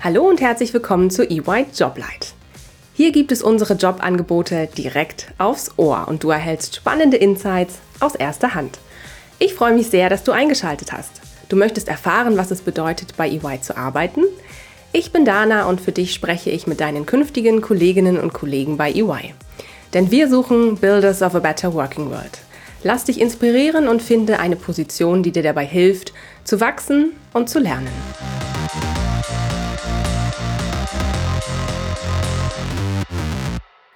Hallo und herzlich willkommen zu EY Joblight. Hier gibt es unsere Jobangebote direkt aufs Ohr und du erhältst spannende Insights aus erster Hand. Ich freue mich sehr, dass du eingeschaltet hast. Du möchtest erfahren, was es bedeutet, bei EY zu arbeiten? Ich bin Dana und für dich spreche ich mit deinen künftigen Kolleginnen und Kollegen bei EY. Denn wir suchen Builders of a Better Working World. Lass dich inspirieren und finde eine Position, die dir dabei hilft, zu wachsen und zu lernen.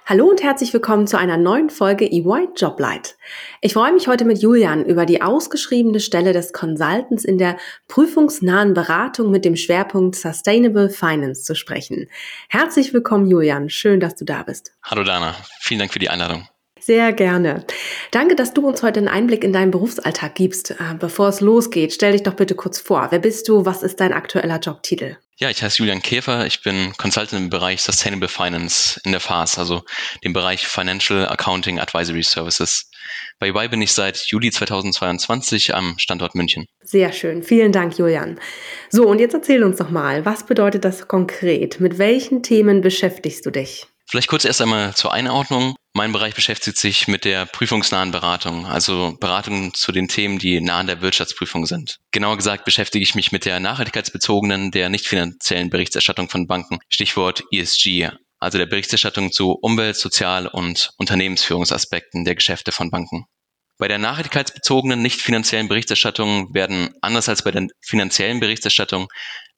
Hallo und herzlich willkommen zu einer neuen Folge EY Joblight. Ich freue mich heute mit Julian über die ausgeschriebene Stelle des Consultants in der prüfungsnahen Beratung mit dem Schwerpunkt Sustainable Finance zu sprechen. Herzlich willkommen, Julian. Schön, dass du da bist. Hallo Dana. Vielen Dank für die Einladung. Sehr gerne. Danke, dass du uns heute einen Einblick in deinen Berufsalltag gibst. Äh, bevor es losgeht, stell dich doch bitte kurz vor. Wer bist du? Was ist dein aktueller Jobtitel? Ja, ich heiße Julian Käfer. Ich bin Consultant im Bereich Sustainable Finance in der FAS, also dem Bereich Financial Accounting Advisory Services. Bei UI bin ich seit Juli 2022 am Standort München. Sehr schön. Vielen Dank, Julian. So, und jetzt erzähl uns doch mal, was bedeutet das konkret? Mit welchen Themen beschäftigst du dich? Vielleicht kurz erst einmal zur Einordnung. Mein Bereich beschäftigt sich mit der prüfungsnahen Beratung, also Beratung zu den Themen, die nah an der Wirtschaftsprüfung sind. Genauer gesagt beschäftige ich mich mit der nachhaltigkeitsbezogenen, der nicht finanziellen Berichterstattung von Banken, Stichwort ESG, also der Berichterstattung zu Umwelt-, Sozial- und Unternehmensführungsaspekten der Geschäfte von Banken. Bei der nachhaltigkeitsbezogenen nicht finanziellen Berichterstattung werden, anders als bei der finanziellen Berichterstattung,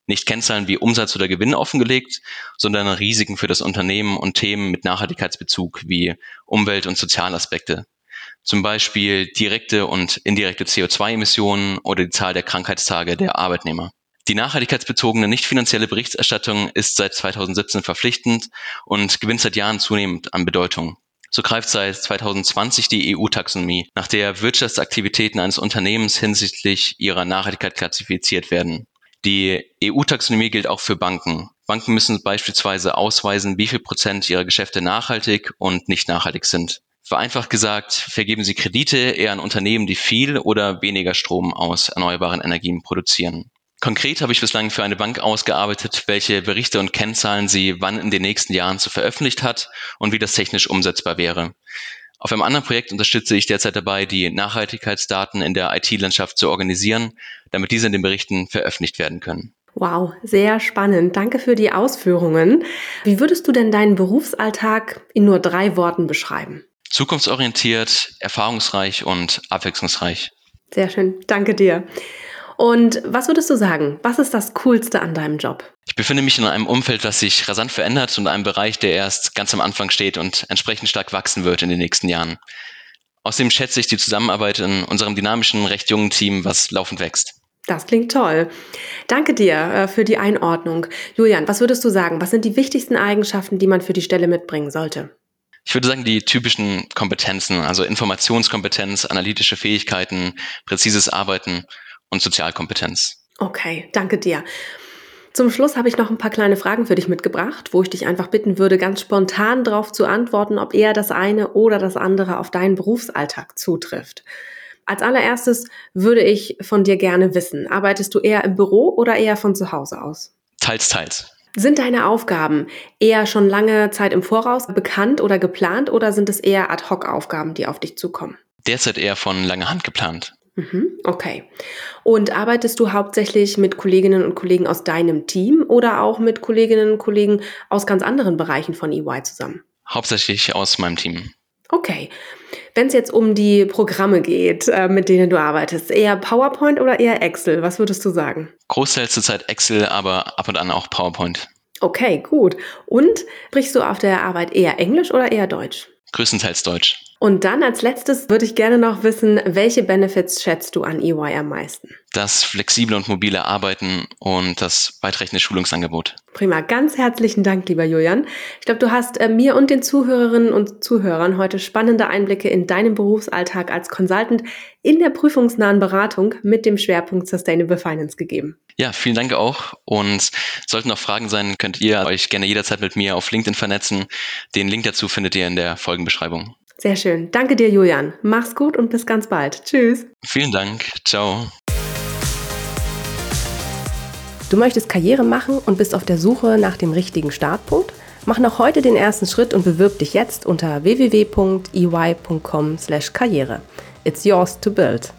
nicht Kennzahlen wie Umsatz oder Gewinn offengelegt, sondern Risiken für das Unternehmen und Themen mit Nachhaltigkeitsbezug wie Umwelt- und Sozialaspekte. Zum Beispiel direkte und indirekte CO2-Emissionen oder die Zahl der Krankheitstage der Arbeitnehmer. Die nachhaltigkeitsbezogene nicht finanzielle Berichterstattung ist seit 2017 verpflichtend und gewinnt seit Jahren zunehmend an Bedeutung. So greift seit 2020 die EU-Taxonomie, nach der Wirtschaftsaktivitäten eines Unternehmens hinsichtlich ihrer Nachhaltigkeit klassifiziert werden. Die EU-Taxonomie gilt auch für Banken. Banken müssen beispielsweise ausweisen, wie viel Prozent ihrer Geschäfte nachhaltig und nicht nachhaltig sind. Vereinfacht gesagt, vergeben sie Kredite eher an Unternehmen, die viel oder weniger Strom aus erneuerbaren Energien produzieren. Konkret habe ich bislang für eine Bank ausgearbeitet, welche Berichte und Kennzahlen sie wann in den nächsten Jahren zu veröffentlicht hat und wie das technisch umsetzbar wäre. Auf einem anderen Projekt unterstütze ich derzeit dabei, die Nachhaltigkeitsdaten in der IT-Landschaft zu organisieren, damit diese in den Berichten veröffentlicht werden können. Wow, sehr spannend. Danke für die Ausführungen. Wie würdest du denn deinen Berufsalltag in nur drei Worten beschreiben? Zukunftsorientiert, erfahrungsreich und abwechslungsreich. Sehr schön. Danke dir. Und was würdest du sagen? Was ist das Coolste an deinem Job? Ich befinde mich in einem Umfeld, das sich rasant verändert und einem Bereich, der erst ganz am Anfang steht und entsprechend stark wachsen wird in den nächsten Jahren. Außerdem schätze ich die Zusammenarbeit in unserem dynamischen, recht jungen Team, was laufend wächst. Das klingt toll. Danke dir äh, für die Einordnung. Julian, was würdest du sagen? Was sind die wichtigsten Eigenschaften, die man für die Stelle mitbringen sollte? Ich würde sagen, die typischen Kompetenzen, also Informationskompetenz, analytische Fähigkeiten, präzises Arbeiten und Sozialkompetenz. Okay, danke dir. Zum Schluss habe ich noch ein paar kleine Fragen für dich mitgebracht, wo ich dich einfach bitten würde, ganz spontan darauf zu antworten, ob eher das eine oder das andere auf deinen Berufsalltag zutrifft. Als allererstes würde ich von dir gerne wissen, arbeitest du eher im Büro oder eher von zu Hause aus? Teils, teils. Sind deine Aufgaben eher schon lange Zeit im Voraus bekannt oder geplant oder sind es eher Ad-Hoc-Aufgaben, die auf dich zukommen? Derzeit eher von langer Hand geplant. Mhm, okay. Und arbeitest du hauptsächlich mit Kolleginnen und Kollegen aus deinem Team oder auch mit Kolleginnen und Kollegen aus ganz anderen Bereichen von EY zusammen? Hauptsächlich aus meinem Team. Okay. Wenn es jetzt um die Programme geht, äh, mit denen du arbeitest, eher PowerPoint oder eher Excel? Was würdest du sagen? Großteils zurzeit Excel, aber ab und an auch PowerPoint. Okay, gut. Und sprichst du auf der Arbeit eher Englisch oder eher Deutsch? Größtenteils Deutsch. Und dann als letztes würde ich gerne noch wissen, welche Benefits schätzt du an EY am meisten? Das flexible und mobile Arbeiten und das weitreichende Schulungsangebot. Prima, ganz herzlichen Dank, lieber Julian. Ich glaube, du hast äh, mir und den Zuhörerinnen und Zuhörern heute spannende Einblicke in deinen Berufsalltag als Consultant in der prüfungsnahen Beratung mit dem Schwerpunkt Sustainable Finance gegeben. Ja, vielen Dank auch. Und sollten noch Fragen sein, könnt ihr euch gerne jederzeit mit mir auf LinkedIn vernetzen. Den Link dazu findet ihr in der Folgenbeschreibung. Sehr schön. Danke dir, Julian. Mach's gut und bis ganz bald. Tschüss. Vielen Dank. Ciao. Du möchtest Karriere machen und bist auf der Suche nach dem richtigen Startpunkt? Mach noch heute den ersten Schritt und bewirb dich jetzt unter www.ey.com/karriere. It's yours to build.